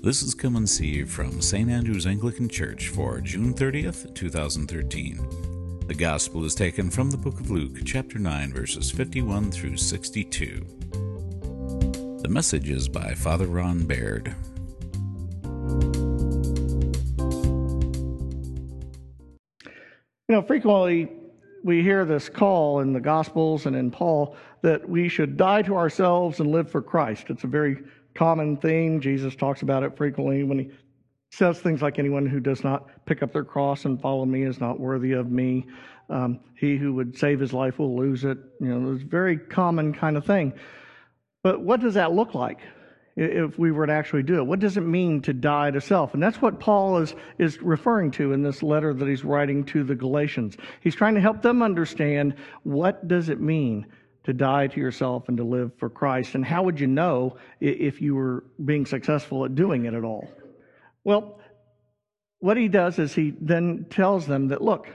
This is Come and See from St. Andrew's Anglican Church for June 30th, 2013. The Gospel is taken from the book of Luke, chapter 9, verses 51 through 62. The message is by Father Ron Baird. You know, frequently we hear this call in the Gospels and in Paul that we should die to ourselves and live for Christ. It's a very common theme. Jesus talks about it frequently when he says things like, Anyone who does not pick up their cross and follow me is not worthy of me. Um, he who would save his life will lose it. You know, it's a very common kind of thing. But what does that look like? if we were to actually do it. What does it mean to die to self? And that's what Paul is, is referring to in this letter that he's writing to the Galatians. He's trying to help them understand what does it mean to die to yourself and to live for Christ, and how would you know if you were being successful at doing it at all? Well, what he does is he then tells them that, look,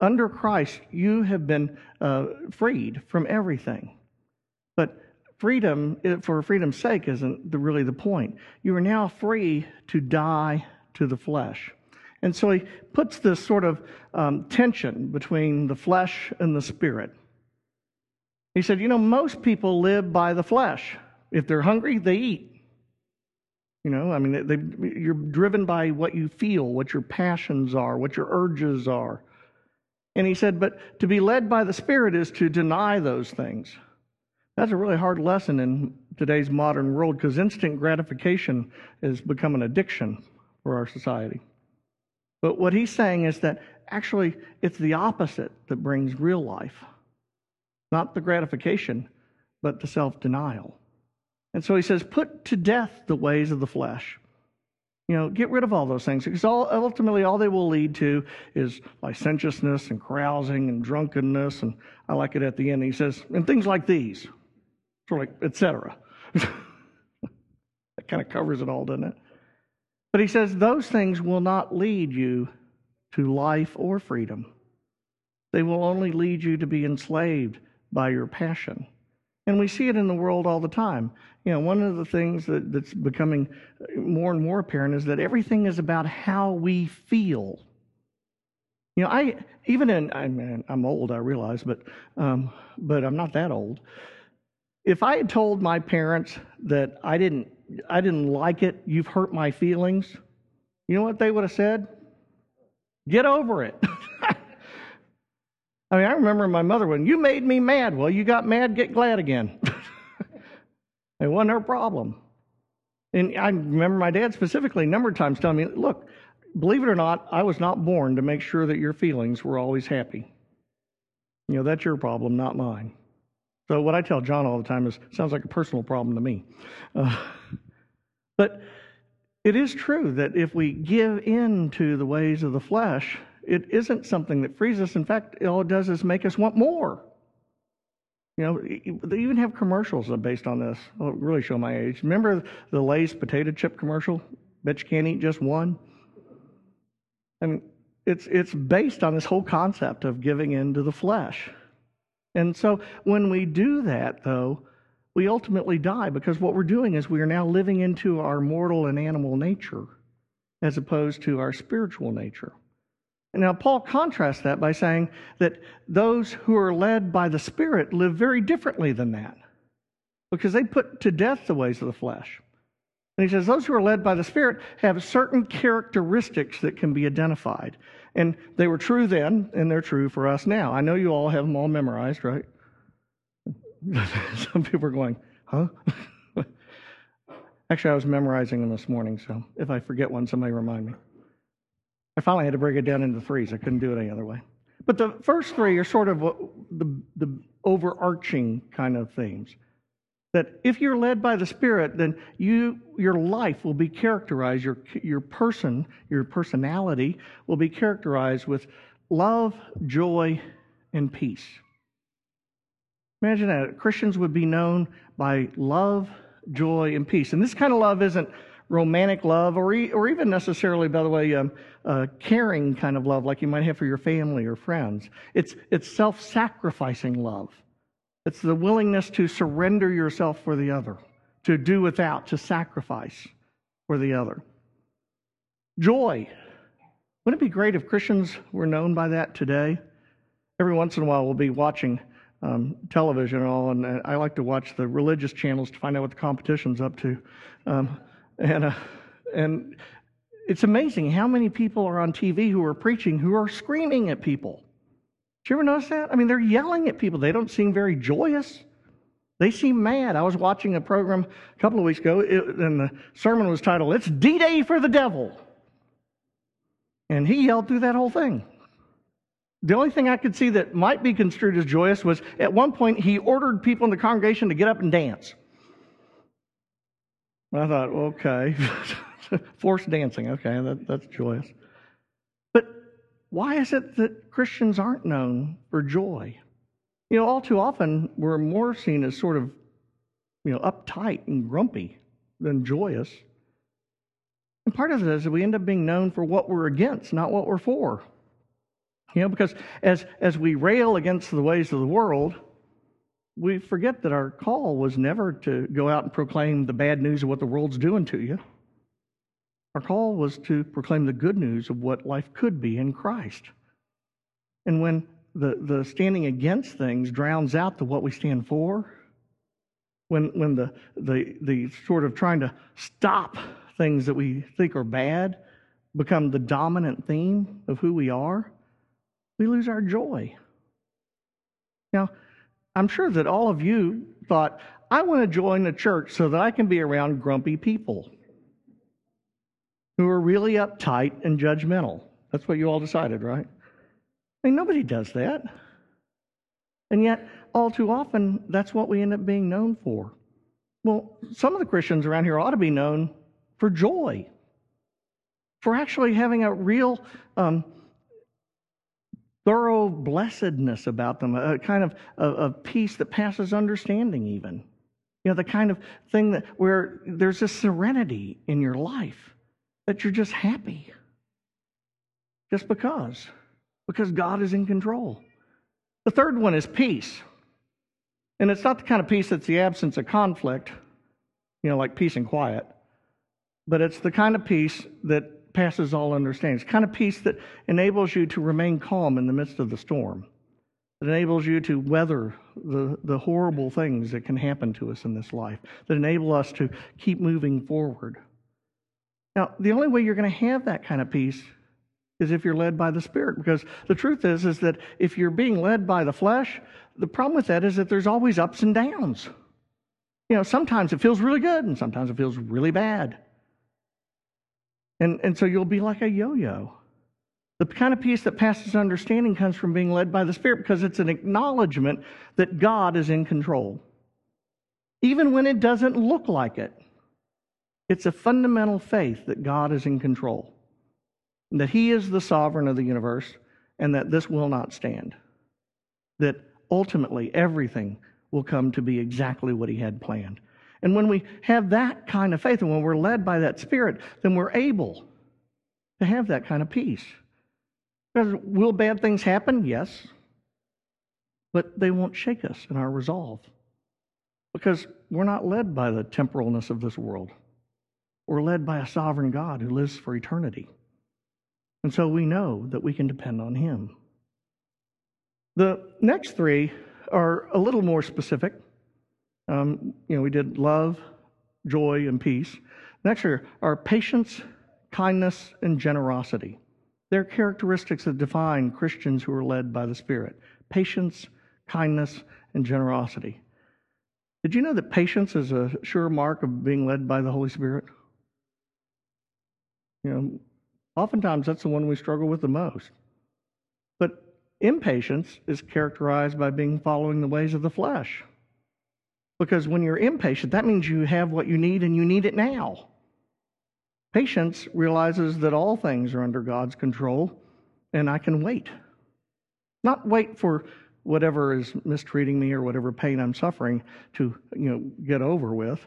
under Christ, you have been uh, freed from everything. But freedom, for freedom's sake, isn't the, really the point. You are now free to die to the flesh. And so he puts this sort of um, tension between the flesh and the spirit. He said, You know, most people live by the flesh. If they're hungry, they eat. You know, I mean, they, they, you're driven by what you feel, what your passions are, what your urges are. And he said, But to be led by the Spirit is to deny those things. That's a really hard lesson in today's modern world because instant gratification has become an addiction for our society. But what he's saying is that actually it's the opposite that brings real life. Not the gratification, but the self denial. And so he says, put to death the ways of the flesh. You know, get rid of all those things because all, ultimately all they will lead to is licentiousness and carousing and drunkenness. And I like it at the end. He says, and things like these sort of like, etc. that kind of covers it all, doesn't it? But he says those things will not lead you to life or freedom. They will only lead you to be enslaved by your passion. And we see it in the world all the time. You know, one of the things that, that's becoming more and more apparent is that everything is about how we feel. You know, I even in I'm, I'm old, I realize, but um, but I'm not that old if I had told my parents that I didn't I didn't like it, you've hurt my feelings, you know what they would have said? Get over it. I mean, I remember my mother when you made me mad. Well, you got mad, get glad again. it wasn't her problem. And I remember my dad specifically a number of times telling me, look, believe it or not, I was not born to make sure that your feelings were always happy. You know, that's your problem, not mine. So what I tell John all the time is sounds like a personal problem to me. Uh, but it is true that if we give in to the ways of the flesh, it isn't something that frees us. In fact, all it does is make us want more. You know, they even have commercials based on this. Really show my age. Remember the Lay's potato chip commercial? Bet you can't eat just one. Mean, it's it's based on this whole concept of giving in to the flesh. And so when we do that, though, we ultimately die because what we're doing is we are now living into our mortal and animal nature as opposed to our spiritual nature. Now, Paul contrasts that by saying that those who are led by the Spirit live very differently than that because they put to death the ways of the flesh. And he says those who are led by the Spirit have certain characteristics that can be identified. And they were true then, and they're true for us now. I know you all have them all memorized, right? Some people are going, huh? Actually, I was memorizing them this morning, so if I forget one, somebody remind me. I finally had to break it down into threes. I couldn't do it any other way. But the first three are sort of the, the overarching kind of themes. That if you're led by the Spirit, then you, your life will be characterized, your, your person, your personality will be characterized with love, joy, and peace. Imagine that. Christians would be known by love, joy, and peace. And this kind of love isn't romantic love or, e- or even necessarily, by the way, um, uh, caring kind of love like you might have for your family or friends. It's, it's self sacrificing love. It's the willingness to surrender yourself for the other, to do without, to sacrifice for the other. Joy. Wouldn't it be great if Christians were known by that today? Every once in a while, we'll be watching um, television and all, and I like to watch the religious channels to find out what the competition's up to. Um, and, uh, and it's amazing how many people are on TV who are preaching who are screaming at people. Did you ever notice that? I mean, they're yelling at people. They don't seem very joyous. They seem mad. I was watching a program a couple of weeks ago, and the sermon was titled, It's D Day for the Devil. And he yelled through that whole thing. The only thing I could see that might be construed as joyous was at one point he ordered people in the congregation to get up and dance. I thought, okay, forced dancing, okay, that, that's joyous. But why is it that Christians aren't known for joy? You know, all too often we're more seen as sort of, you know, uptight and grumpy than joyous. And part of it is that we end up being known for what we're against, not what we're for. You know, because as, as we rail against the ways of the world, we forget that our call was never to go out and proclaim the bad news of what the world's doing to you. Our call was to proclaim the good news of what life could be in Christ. And when the, the standing against things drowns out the what we stand for, when, when the, the, the sort of trying to stop things that we think are bad become the dominant theme of who we are, we lose our joy. Now, I'm sure that all of you thought, I want to join the church so that I can be around grumpy people who are really uptight and judgmental. That's what you all decided, right? I mean, nobody does that. And yet, all too often, that's what we end up being known for. Well, some of the Christians around here ought to be known for joy, for actually having a real um, thorough blessedness about them, a kind of, of, peace that passes understanding, even. You know, the kind of thing that where there's a serenity in your life that you're just happy just because, because God is in control. The third one is peace. And it's not the kind of peace that's the absence of conflict, you know, like peace and quiet, but it's the kind of peace that passes all understanding. It's kind of peace that enables you to remain calm in the midst of the storm. It enables you to weather the, the horrible things that can happen to us in this life, that enable us to keep moving forward. Now, the only way you're going to have that kind of peace is if you're led by the Spirit, because the truth is, is that if you're being led by the flesh, the problem with that is that there's always ups and downs. You know, sometimes it feels really good and sometimes it feels really bad. And, and so you'll be like a yo yo. The kind of peace that passes understanding comes from being led by the Spirit because it's an acknowledgement that God is in control. Even when it doesn't look like it, it's a fundamental faith that God is in control, that He is the sovereign of the universe, and that this will not stand. That ultimately everything will come to be exactly what He had planned. And when we have that kind of faith and when we're led by that Spirit, then we're able to have that kind of peace. Because will bad things happen? Yes. But they won't shake us in our resolve. Because we're not led by the temporalness of this world. We're led by a sovereign God who lives for eternity. And so we know that we can depend on Him. The next three are a little more specific. Um, you know, we did love, joy, and peace. Next are, are patience, kindness, and generosity. They're characteristics that define Christians who are led by the Spirit patience, kindness, and generosity. Did you know that patience is a sure mark of being led by the Holy Spirit? You know, oftentimes that's the one we struggle with the most. But impatience is characterized by being following the ways of the flesh. Because when you're impatient, that means you have what you need and you need it now. Patience realizes that all things are under God's control and I can wait. Not wait for whatever is mistreating me or whatever pain I'm suffering to, you know, get over with,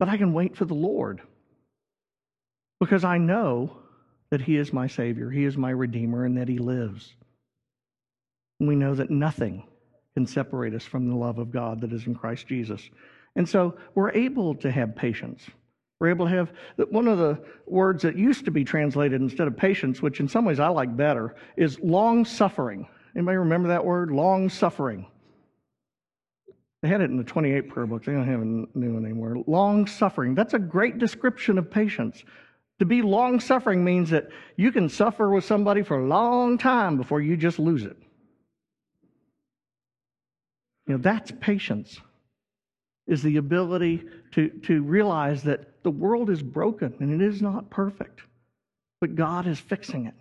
but I can wait for the Lord. Because I know that he is my savior, he is my redeemer and that he lives. We know that nothing can separate us from the love of God that is in Christ Jesus. And so we're able to have patience We're able to have one of the words that used to be translated instead of patience, which in some ways I like better, is long suffering. Anybody remember that word? Long suffering. They had it in the 28 prayer book. They don't have a new one anymore. Long suffering. That's a great description of patience. To be long suffering means that you can suffer with somebody for a long time before you just lose it. You know, that's patience, is the ability to, to realize that the world is broken and it is not perfect, but God is fixing it.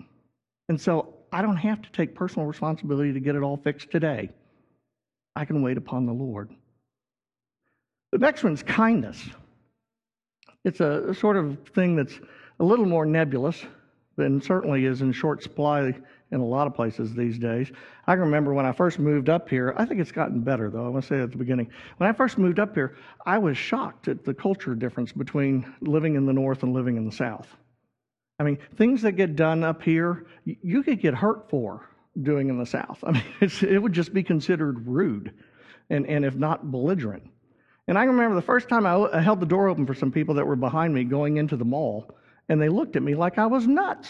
And so I don't have to take personal responsibility to get it all fixed today. I can wait upon the Lord. The next one's kindness. It's a sort of thing that's a little more nebulous and certainly is in short supply in a lot of places these days. I can remember when I first moved up here, I think it's gotten better though, I want to say at the beginning. When I first moved up here, I was shocked at the culture difference between living in the north and living in the south. I mean, things that get done up here, you could get hurt for doing in the south. I mean, it would just be considered rude and, and if not belligerent. And I remember the first time I, I held the door open for some people that were behind me going into the mall, and they looked at me like I was nuts.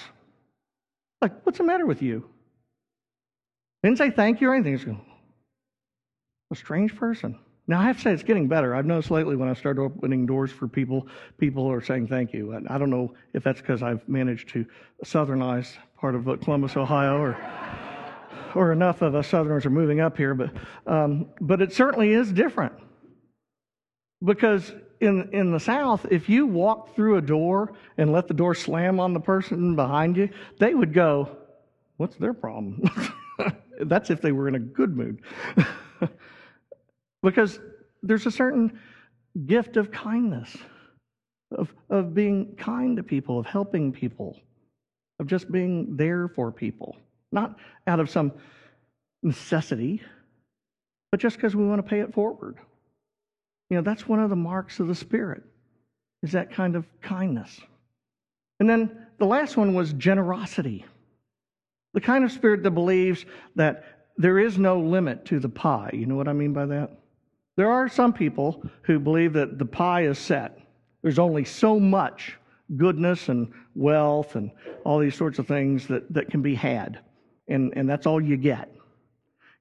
Like, what's the matter with you? Didn't say thank you or anything. Just a strange person. Now, I have to say, it's getting better. I've noticed lately when I start opening doors for people, people are saying thank you. And I don't know if that's because I've managed to southernize part of Columbus, Ohio, or, or enough of us Southerners are moving up here. But, um, but it certainly is different. Because in, in the South, if you walk through a door and let the door slam on the person behind you, they would go, What's their problem? That's if they were in a good mood. because there's a certain gift of kindness, of, of being kind to people, of helping people, of just being there for people. Not out of some necessity, but just because we want to pay it forward. You know, that's one of the marks of the Spirit, is that kind of kindness. And then the last one was generosity. The kind of spirit that believes that there is no limit to the pie. You know what I mean by that? There are some people who believe that the pie is set. There's only so much goodness and wealth and all these sorts of things that, that can be had. And, and that's all you get.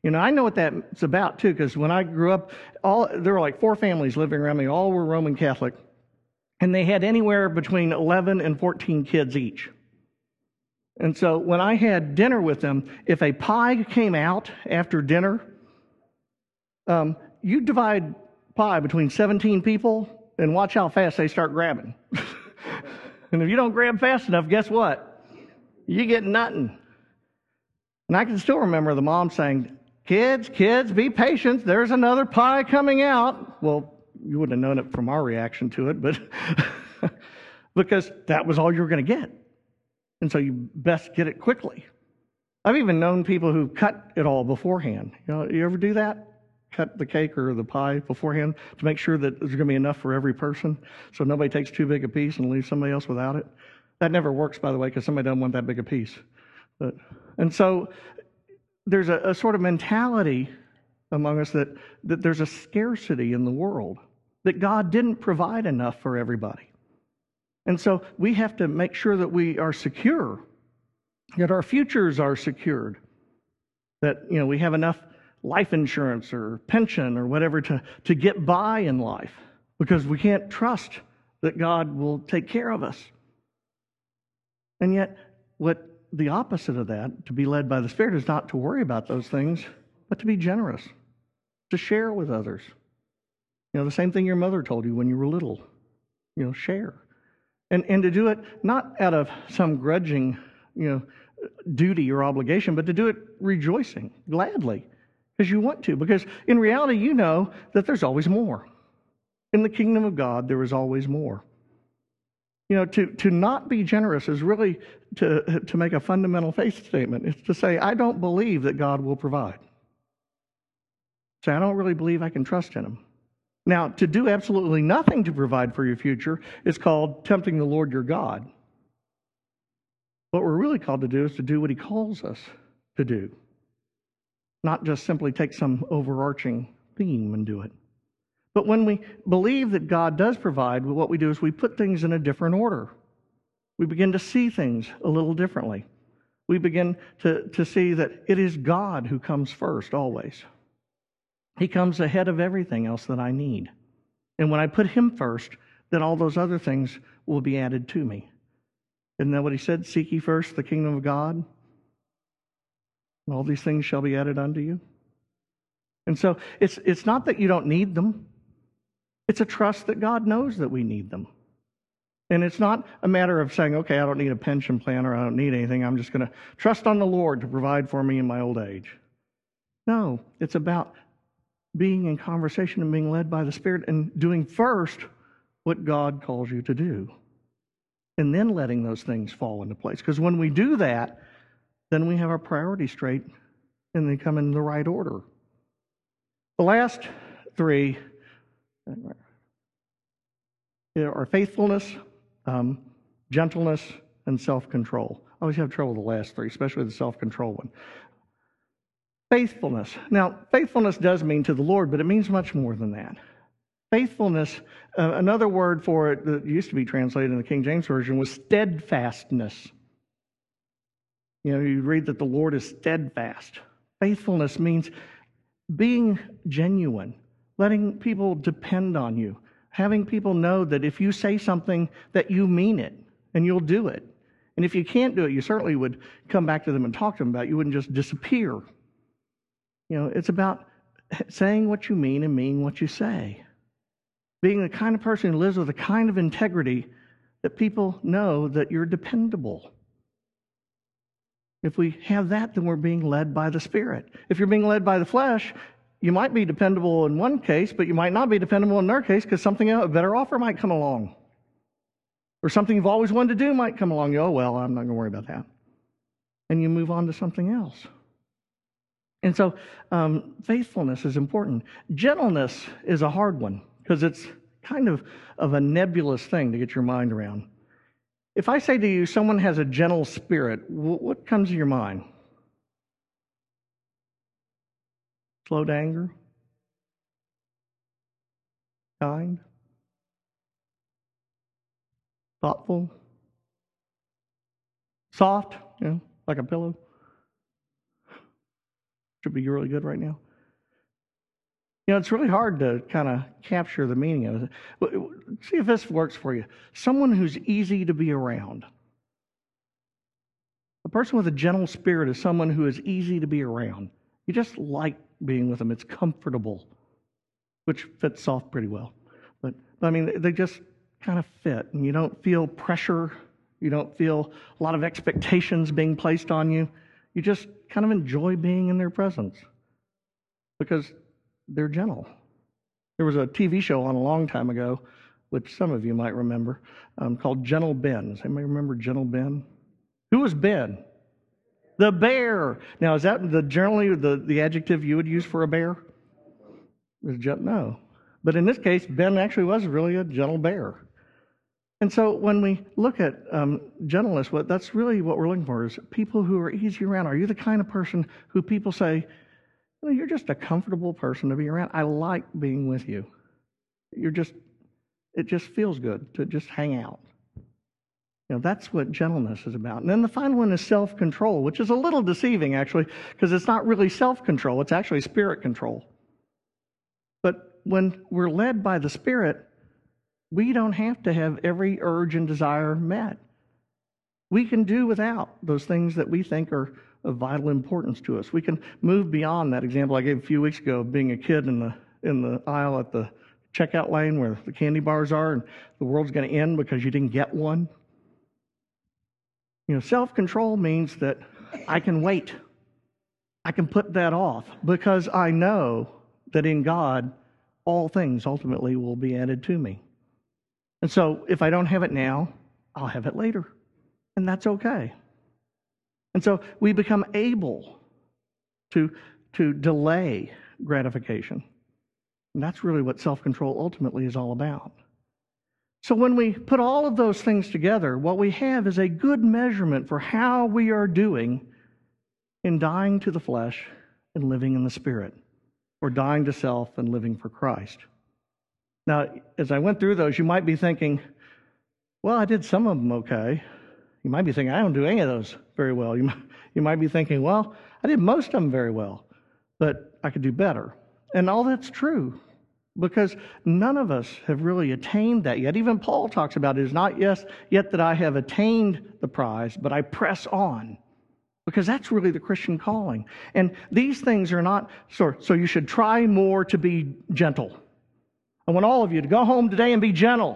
You know, I know what that's about too, because when I grew up, all there were like four families living around me. All were Roman Catholic, and they had anywhere between 11 and 14 kids each. And so when I had dinner with them, if a pie came out after dinner, um, you divide pie between 17 people and watch how fast they start grabbing. and if you don't grab fast enough, guess what? You get nothing. And I can still remember the mom saying, Kids, kids, be patient. There's another pie coming out. Well, you wouldn't have known it from our reaction to it, but because that was all you were going to get. And so you best get it quickly. I've even known people who cut it all beforehand. You know, you ever do that? Cut the cake or the pie beforehand to make sure that there's going to be enough for every person so nobody takes too big a piece and leaves somebody else without it. That never works, by the way, because somebody doesn't want that big a piece. But, and so there's a, a sort of mentality among us that, that there's a scarcity in the world, that God didn't provide enough for everybody. And so we have to make sure that we are secure, that our futures are secured, that you know we have enough life insurance or pension or whatever to, to get by in life because we can't trust that God will take care of us. And yet, what the opposite of that, to be led by the Spirit, is not to worry about those things, but to be generous, to share with others. You know, the same thing your mother told you when you were little. You know, share. And, and to do it not out of some grudging, you know, duty or obligation, but to do it rejoicing, gladly, because you want to. Because in reality, you know that there's always more. In the kingdom of God, there is always more. You know, to, to not be generous is really to, to make a fundamental faith statement. It's to say, I don't believe that God will provide. Say, I don't really believe I can trust in Him. Now, to do absolutely nothing to provide for your future is called tempting the Lord your God. What we're really called to do is to do what He calls us to do, not just simply take some overarching theme and do it. But when we believe that God does provide, what we do is we put things in a different order. We begin to see things a little differently. We begin to, to see that it is God who comes first, always. He comes ahead of everything else that I need. And when I put Him first, then all those other things will be added to me. Isn't that what He said? Seek ye first the kingdom of God, and all these things shall be added unto you. And so it's, it's not that you don't need them, it's a trust that God knows that we need them. And it's not a matter of saying, okay, I don't need a pension plan or I don't need anything. I'm just going to trust on the Lord to provide for me in my old age. No, it's about being in conversation and being led by the Spirit and doing first what God calls you to do. And then letting those things fall into place. Because when we do that, then we have our priorities straight and they come in the right order. The last three are faithfulness, um, gentleness, and self control. I always have trouble with the last three, especially the self control one. Faithfulness. Now, faithfulness does mean to the Lord, but it means much more than that. Faithfulness, uh, another word for it that used to be translated in the King James Version was steadfastness. You know, you read that the Lord is steadfast. Faithfulness means being genuine, letting people depend on you, having people know that if you say something, that you mean it and you'll do it. And if you can't do it, you certainly would come back to them and talk to them about it. You wouldn't just disappear. You know, it's about saying what you mean and meaning what you say. Being the kind of person who lives with a kind of integrity that people know that you're dependable. If we have that, then we're being led by the Spirit. If you're being led by the flesh, you might be dependable in one case, but you might not be dependable in another case because something a better offer might come along. Or something you've always wanted to do might come along. You, oh, well, I'm not going to worry about that. And you move on to something else. And so, um, faithfulness is important. Gentleness is a hard one because it's kind of, of a nebulous thing to get your mind around. If I say to you, someone has a gentle spirit, what comes to your mind? Slow to anger? Kind? Thoughtful? Soft, you know, like a pillow? Should be really good right now. You know, it's really hard to kind of capture the meaning of it. See if this works for you. Someone who's easy to be around. A person with a gentle spirit is someone who is easy to be around. You just like being with them, it's comfortable, which fits soft pretty well. But, but I mean, they just kind of fit, and you don't feel pressure. You don't feel a lot of expectations being placed on you. You just kind of enjoy being in their presence because they're gentle. There was a TV show on a long time ago, which some of you might remember, um, called Gentle Ben. Does anybody remember Gentle Ben? Who was Ben? The bear. Now, is that the generally the, the adjective you would use for a bear? No. But in this case, Ben actually was really a gentle bear. And so when we look at um, gentleness, what that's really what we're looking for is people who are easy around. Are you the kind of person who people say, well, you're just a comfortable person to be around. I like being with you. You're just, it just feels good to just hang out. You know, that's what gentleness is about. And then the final one is self control, which is a little deceiving, actually, because it's not really self control, it's actually spirit control. But when we're led by the Spirit, we don't have to have every urge and desire met. We can do without those things that we think are of vital importance to us. We can move beyond that example I gave a few weeks ago of being a kid in the in the aisle at the checkout lane where the candy bars are and the world's going to end because you didn't get one. You know, self-control means that I can wait. I can put that off because I know that in God all things ultimately will be added to me. And so if I don't have it now, I'll have it later. And that's okay. And so we become able to, to delay gratification. And that's really what self control ultimately is all about. So when we put all of those things together, what we have is a good measurement for how we are doing in dying to the flesh and living in the spirit, or dying to self and living for Christ. Now, as I went through those, you might be thinking, well, I did some of them okay. You might be thinking, I don't do any of those very well. You might, you might be thinking, well, I did most of them very well, but I could do better. And all that's true because none of us have really attained that yet. Even Paul talks about it is not yes, yet that I have attained the prize, but I press on. Because that's really the Christian calling. And these things are not, so, so you should try more to be gentle. I want all of you to go home today and be gentle.